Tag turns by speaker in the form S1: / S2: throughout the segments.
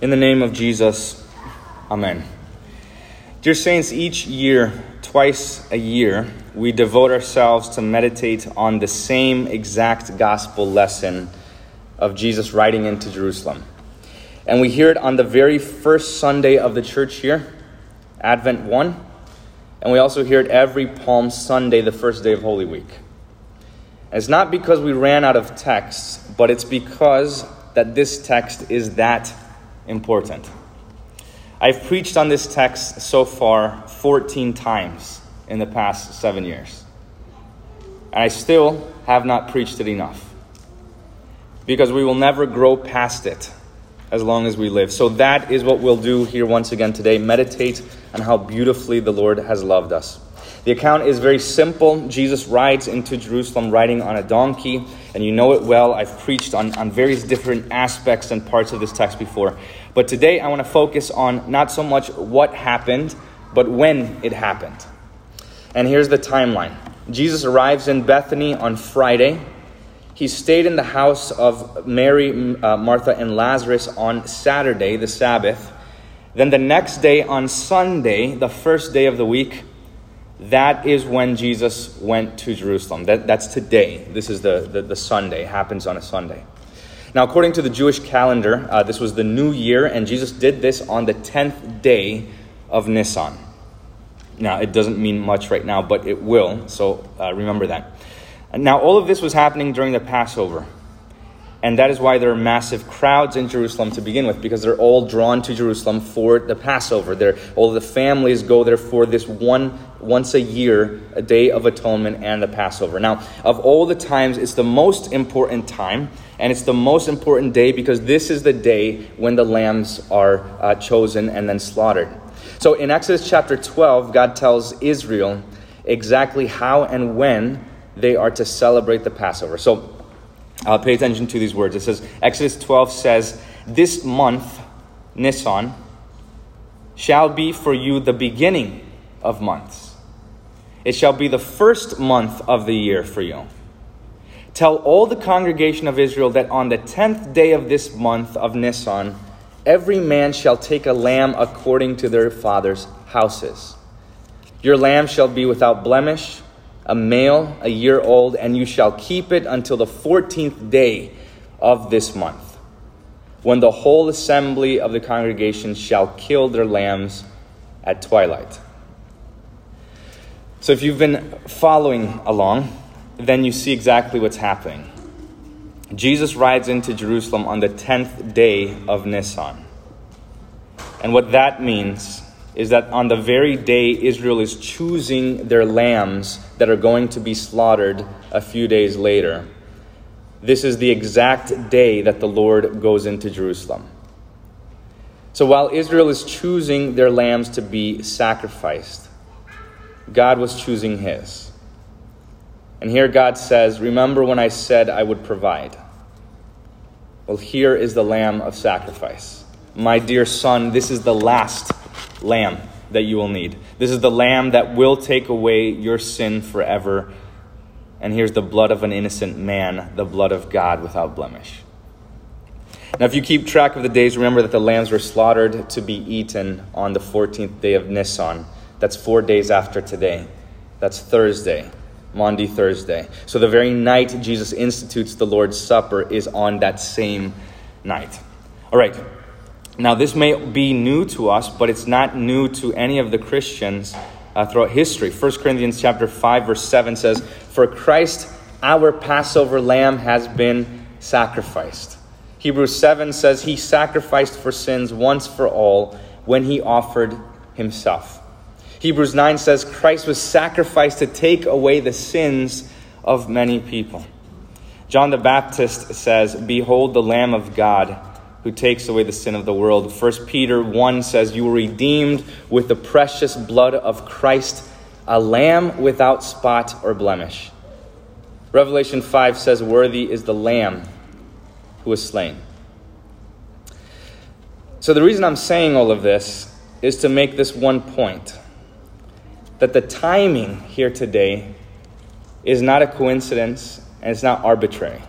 S1: In the name of Jesus, Amen. Dear Saints, each year, twice a year, we devote ourselves to meditate on the same exact gospel lesson of Jesus riding into Jerusalem. And we hear it on the very first Sunday of the church year, Advent 1. And we also hear it every Palm Sunday, the first day of Holy Week. And it's not because we ran out of texts, but it's because that this text is that important. I've preached on this text so far 14 times in the past seven years. And I still have not preached it enough. Because we will never grow past it as long as we live. So that is what we'll do here once again today meditate on how beautifully the Lord has loved us. The account is very simple. Jesus rides into Jerusalem riding on a donkey, and you know it well. I've preached on, on various different aspects and parts of this text before. But today I want to focus on not so much what happened, but when it happened. And here's the timeline Jesus arrives in Bethany on Friday. He stayed in the house of Mary, uh, Martha, and Lazarus on Saturday, the Sabbath. Then the next day, on Sunday, the first day of the week, that is when Jesus went to Jerusalem. That, that's today. This is the, the, the Sunday, it happens on a Sunday. Now, according to the Jewish calendar, uh, this was the new year, and Jesus did this on the 10th day of Nisan. Now, it doesn't mean much right now, but it will, so uh, remember that. Now, all of this was happening during the Passover. And that is why there are massive crowds in Jerusalem to begin with, because they're all drawn to Jerusalem for the Passover. They're, all the families go there for this one, once a year, a day of atonement and the Passover. Now, of all the times, it's the most important time, and it's the most important day because this is the day when the lambs are uh, chosen and then slaughtered. So in Exodus chapter 12, God tells Israel exactly how and when they are to celebrate the Passover. So uh, pay attention to these words. It says, Exodus 12 says, This month, Nisan, shall be for you the beginning of months. It shall be the first month of the year for you. Tell all the congregation of Israel that on the tenth day of this month of Nisan, every man shall take a lamb according to their father's houses. Your lamb shall be without blemish a male, a year old, and you shall keep it until the fourteenth day of this month, when the whole assembly of the congregation shall kill their lambs at twilight. So, if you've been following along, then you see exactly what's happening. Jesus rides into Jerusalem on the 10th day of Nisan. And what that means is that on the very day Israel is choosing their lambs that are going to be slaughtered a few days later, this is the exact day that the Lord goes into Jerusalem. So while Israel is choosing their lambs to be sacrificed, God was choosing his. And here God says, Remember when I said I would provide? Well, here is the lamb of sacrifice. My dear son, this is the last lamb that you will need. This is the lamb that will take away your sin forever. And here's the blood of an innocent man, the blood of God without blemish. Now, if you keep track of the days, remember that the lambs were slaughtered to be eaten on the 14th day of Nisan. That's four days after today. That's Thursday, Maundy Thursday. So the very night Jesus institutes the Lord's Supper is on that same night. All right, now, this may be new to us, but it's not new to any of the Christians uh, throughout history. 1 Corinthians chapter 5, verse 7 says, For Christ, our Passover lamb, has been sacrificed. Hebrews 7 says, He sacrificed for sins once for all when He offered Himself. Hebrews 9 says, Christ was sacrificed to take away the sins of many people. John the Baptist says, Behold the Lamb of God who takes away the sin of the world. 1 Peter 1 says, You were redeemed with the precious blood of Christ, a lamb without spot or blemish. Revelation 5 says, Worthy is the lamb who was slain. So, the reason I'm saying all of this is to make this one point that the timing here today is not a coincidence and it's not arbitrary.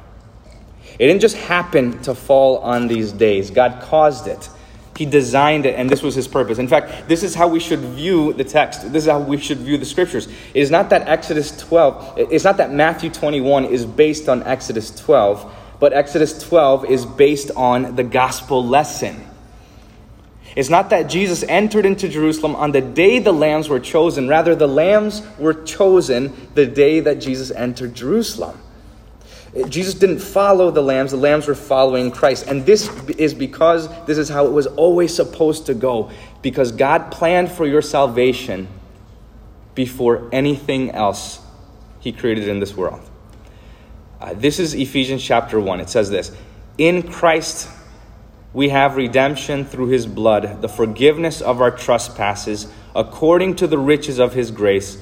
S1: It didn't just happen to fall on these days, God caused it. He designed it, and this was his purpose. In fact, this is how we should view the text. This is how we should view the scriptures. It is not that Exodus 12, it's not that Matthew 21 is based on Exodus 12, but Exodus 12 is based on the gospel lesson. It's not that Jesus entered into Jerusalem on the day the lambs were chosen. Rather, the lambs were chosen the day that Jesus entered Jerusalem. Jesus didn't follow the lambs, the lambs were following Christ. And this is because this is how it was always supposed to go. Because God planned for your salvation before anything else He created in this world. Uh, this is Ephesians chapter 1. It says this In Christ we have redemption through His blood, the forgiveness of our trespasses, according to the riches of His grace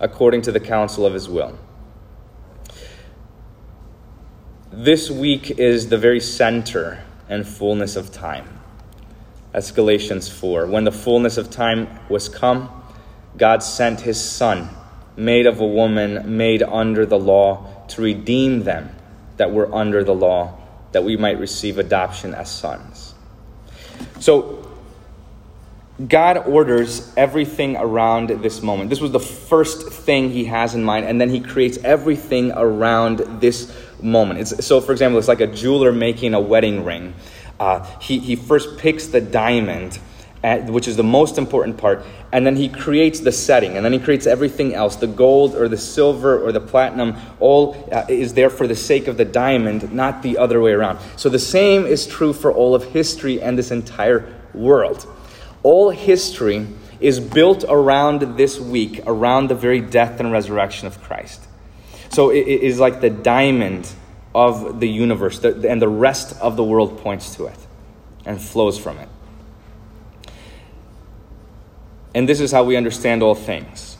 S1: according to the counsel of his will. This week is the very center and fullness of time. That's Galatians 4. When the fullness of time was come, God sent his Son, made of a woman, made under the law, to redeem them that were under the law, that we might receive adoption as sons. So, God orders everything around this moment. This was the first thing he has in mind, and then he creates everything around this moment. It's, so, for example, it's like a jeweler making a wedding ring. Uh, he, he first picks the diamond, at, which is the most important part, and then he creates the setting, and then he creates everything else. The gold or the silver or the platinum, all uh, is there for the sake of the diamond, not the other way around. So, the same is true for all of history and this entire world. All history is built around this week, around the very death and resurrection of Christ. So it is like the diamond of the universe, and the rest of the world points to it and flows from it. And this is how we understand all things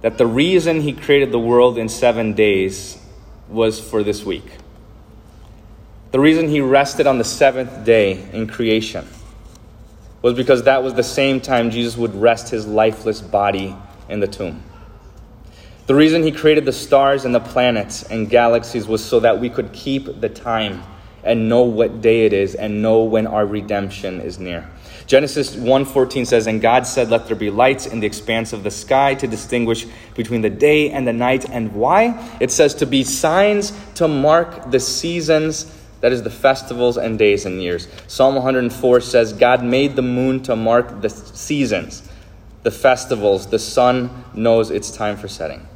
S1: that the reason he created the world in seven days was for this week. The reason he rested on the seventh day in creation was because that was the same time Jesus would rest his lifeless body in the tomb. The reason he created the stars and the planets and galaxies was so that we could keep the time and know what day it is and know when our redemption is near. Genesis 1:14 says and God said let there be lights in the expanse of the sky to distinguish between the day and the night and why? It says to be signs to mark the seasons that is the festivals and days and years. Psalm 104 says, God made the moon to mark the seasons, the festivals. The sun knows its time for setting.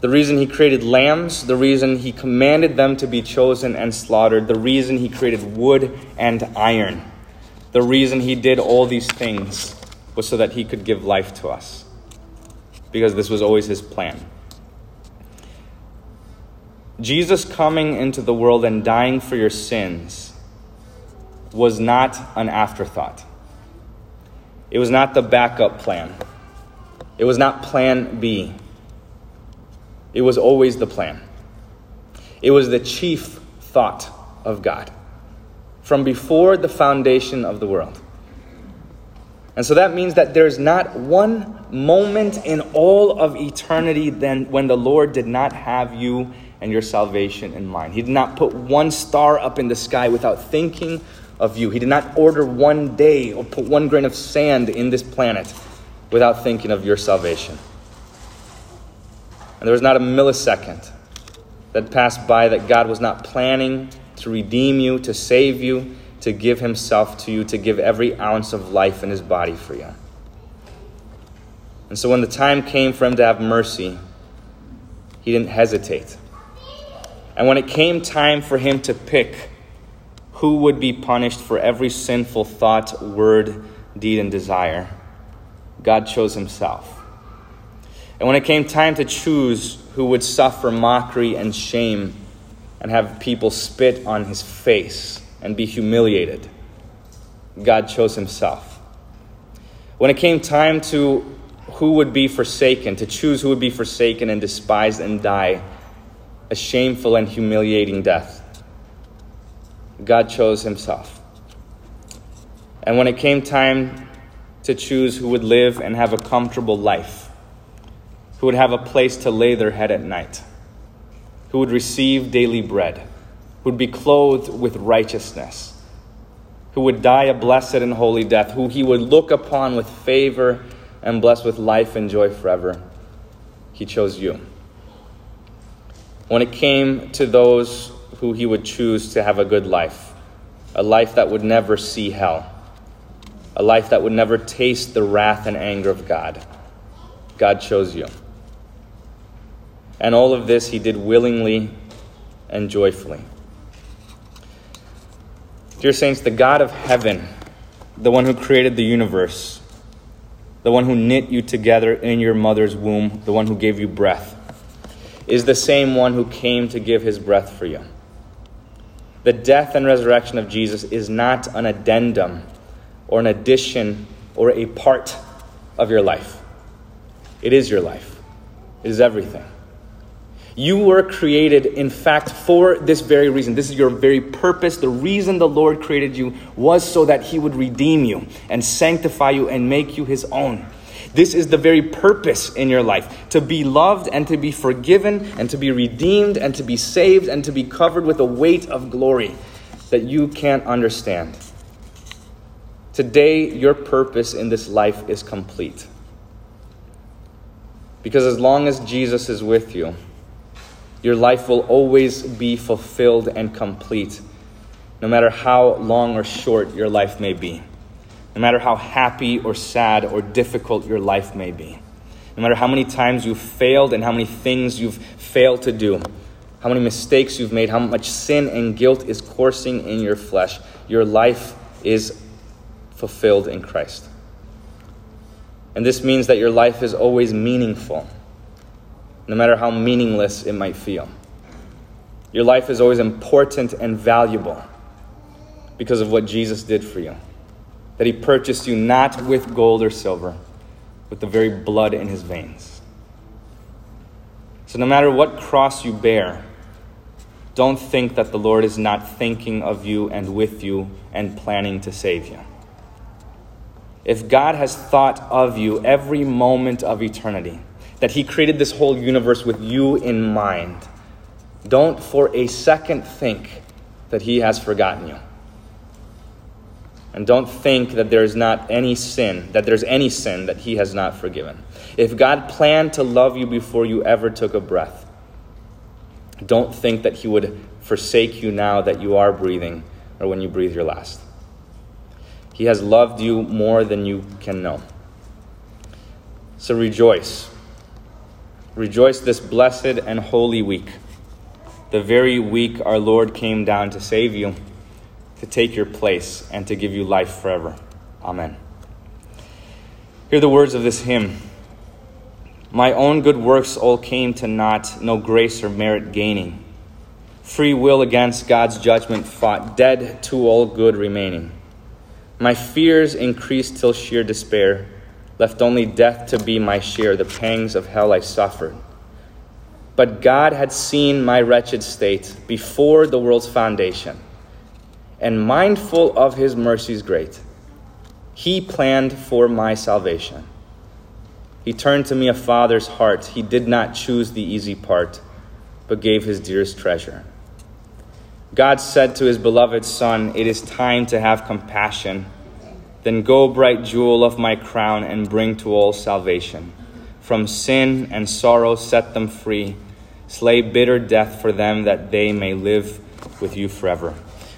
S1: The reason he created lambs, the reason he commanded them to be chosen and slaughtered, the reason he created wood and iron, the reason he did all these things was so that he could give life to us. Because this was always his plan. Jesus coming into the world and dying for your sins was not an afterthought. It was not the backup plan. It was not plan B. It was always the plan. It was the chief thought of God from before the foundation of the world. And so that means that there's not one moment in all of eternity then when the Lord did not have you and your salvation in mind. He did not put one star up in the sky without thinking of you. He did not order one day or put one grain of sand in this planet without thinking of your salvation. And there was not a millisecond that passed by that God was not planning to redeem you, to save you, to give Himself to you, to give every ounce of life in His body for you. And so when the time came for Him to have mercy, He didn't hesitate. And when it came time for him to pick who would be punished for every sinful thought, word, deed, and desire, God chose himself. And when it came time to choose who would suffer mockery and shame and have people spit on his face and be humiliated, God chose himself. When it came time to who would be forsaken, to choose who would be forsaken and despised and die a shameful and humiliating death, God chose himself. And when it came time to choose who would live and have a comfortable life, who would have a place to lay their head at night, who would receive daily bread, who would be clothed with righteousness, who would die a blessed and holy death, who he would look upon with favor and bless with life and joy forever. He chose you. When it came to those who he would choose to have a good life, a life that would never see hell, a life that would never taste the wrath and anger of God, God chose you. And all of this he did willingly and joyfully. Dear Saints, the God of heaven, the one who created the universe, the one who knit you together in your mother's womb, the one who gave you breath, is the same one who came to give his breath for you. The death and resurrection of Jesus is not an addendum or an addition or a part of your life. It is your life, it is everything. You were created, in fact, for this very reason. This is your very purpose. The reason the Lord created you was so that He would redeem you and sanctify you and make you His own. This is the very purpose in your life to be loved and to be forgiven and to be redeemed and to be saved and to be covered with a weight of glory that you can't understand. Today, your purpose in this life is complete. Because as long as Jesus is with you, your life will always be fulfilled and complete, no matter how long or short your life may be, no matter how happy or sad or difficult your life may be, no matter how many times you've failed and how many things you've failed to do, how many mistakes you've made, how much sin and guilt is coursing in your flesh, your life is fulfilled in Christ. And this means that your life is always meaningful no matter how meaningless it might feel. Your life is always important and valuable because of what Jesus did for you. That he purchased you not with gold or silver, with the very blood in his veins. So, no matter what cross you bear, don't think that the Lord is not thinking of you and with you and planning to save you. If God has thought of you every moment of eternity, that He created this whole universe with you in mind. Don't for a second think that He has forgotten you. And don't think that there is not any sin, that there's any sin that He has not forgiven. If God planned to love you before you ever took a breath, don't think that He would forsake you now that you are breathing or when you breathe your last. He has loved you more than you can know. So rejoice Rejoice this blessed and holy week, the very week our Lord came down to save you, to take your place, and to give you life forever. Amen. Hear the words of this hymn. My own good works all came to naught, no grace or merit gaining. Free will against God's judgment fought, dead to all good remaining. My fears increased till sheer despair left only death to be my share, the pangs of hell I suffered. But God had seen my wretched state before the world's foundation, and mindful of his mercies great, he planned for my salvation. He turned to me a father's heart. He did not choose the easy part, but gave his dearest treasure. God said to his beloved Son, It is time to have compassion then go, bright jewel of my crown, and bring to all salvation. From sin and sorrow set them free. Slay bitter death for them that they may live with you forever.